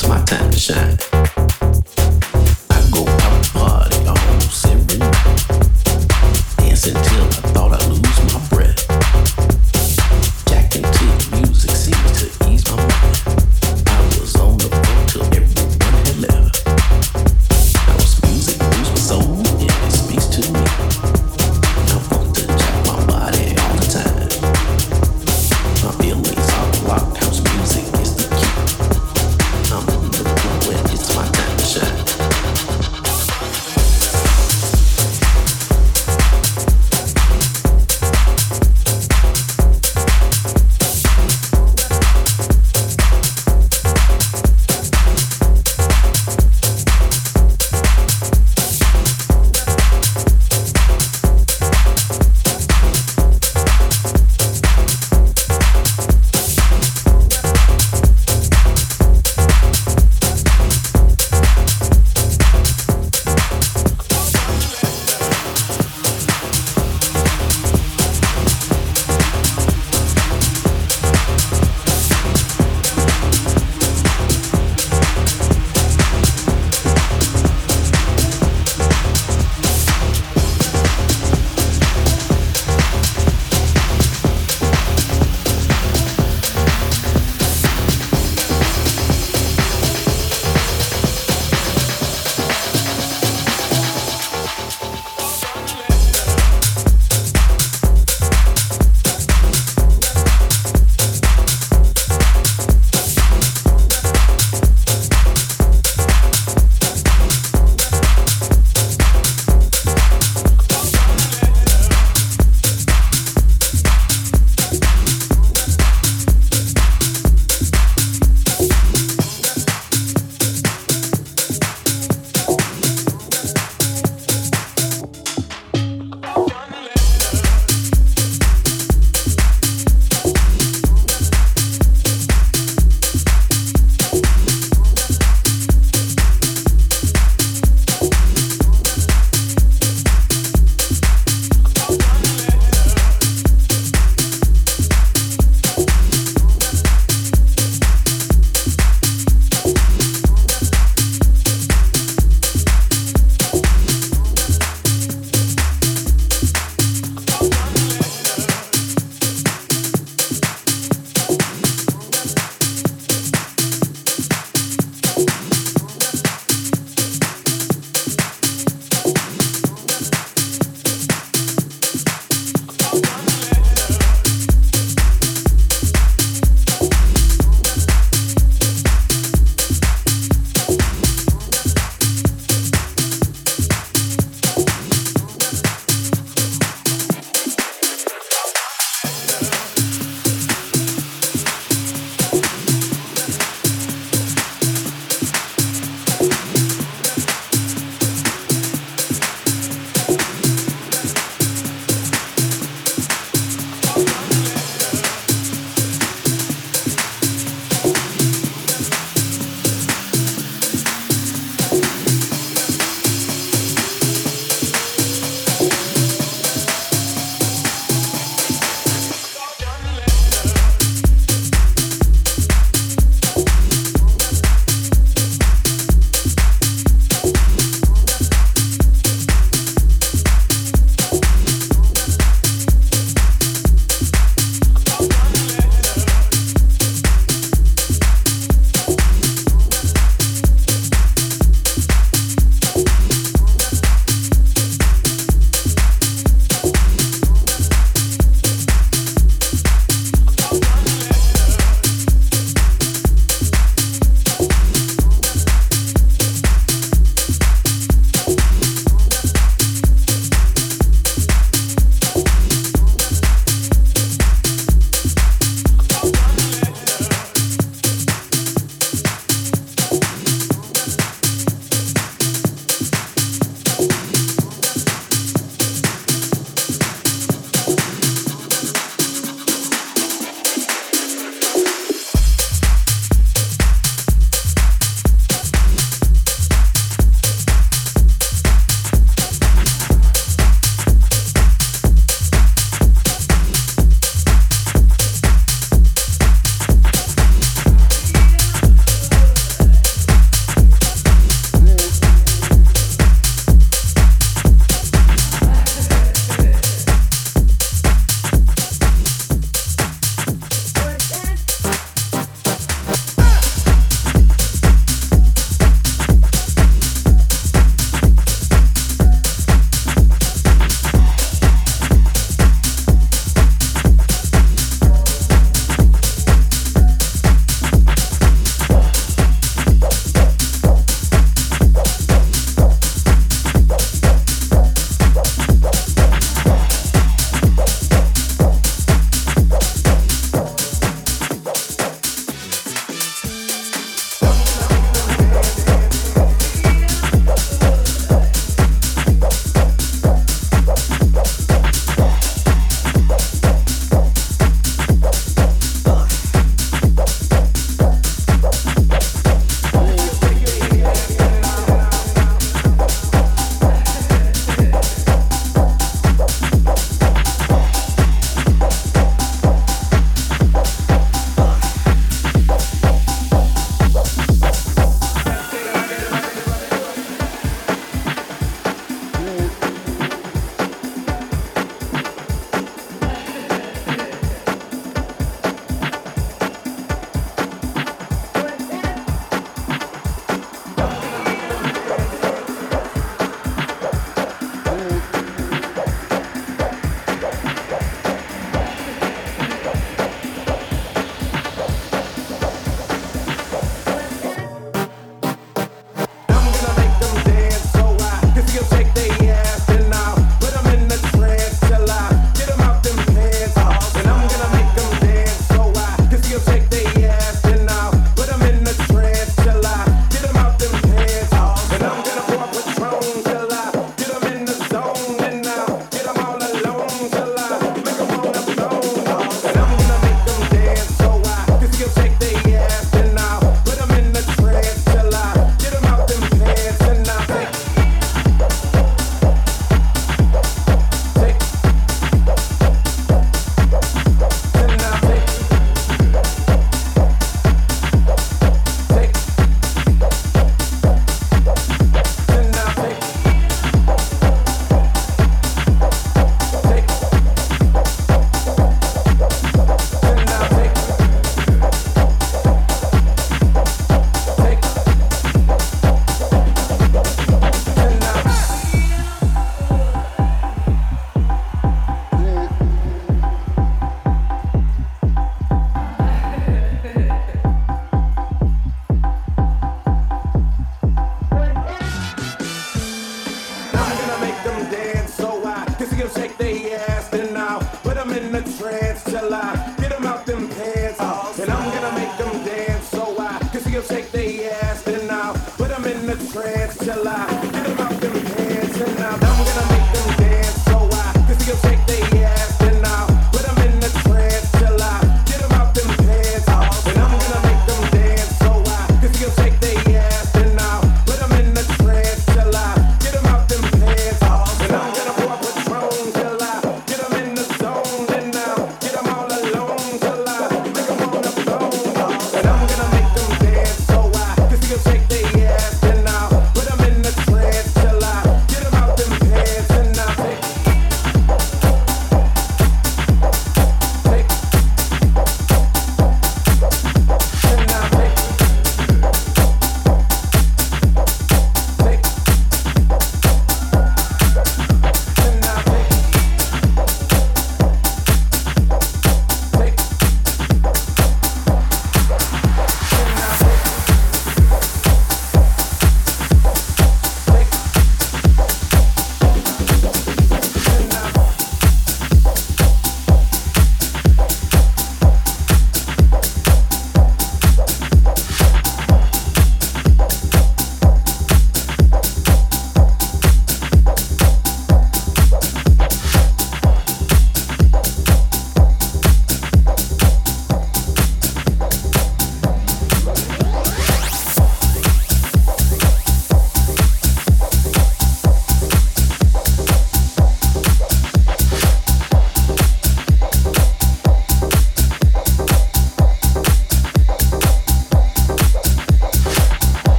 it's my time to shine.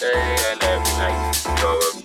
day and every night. You're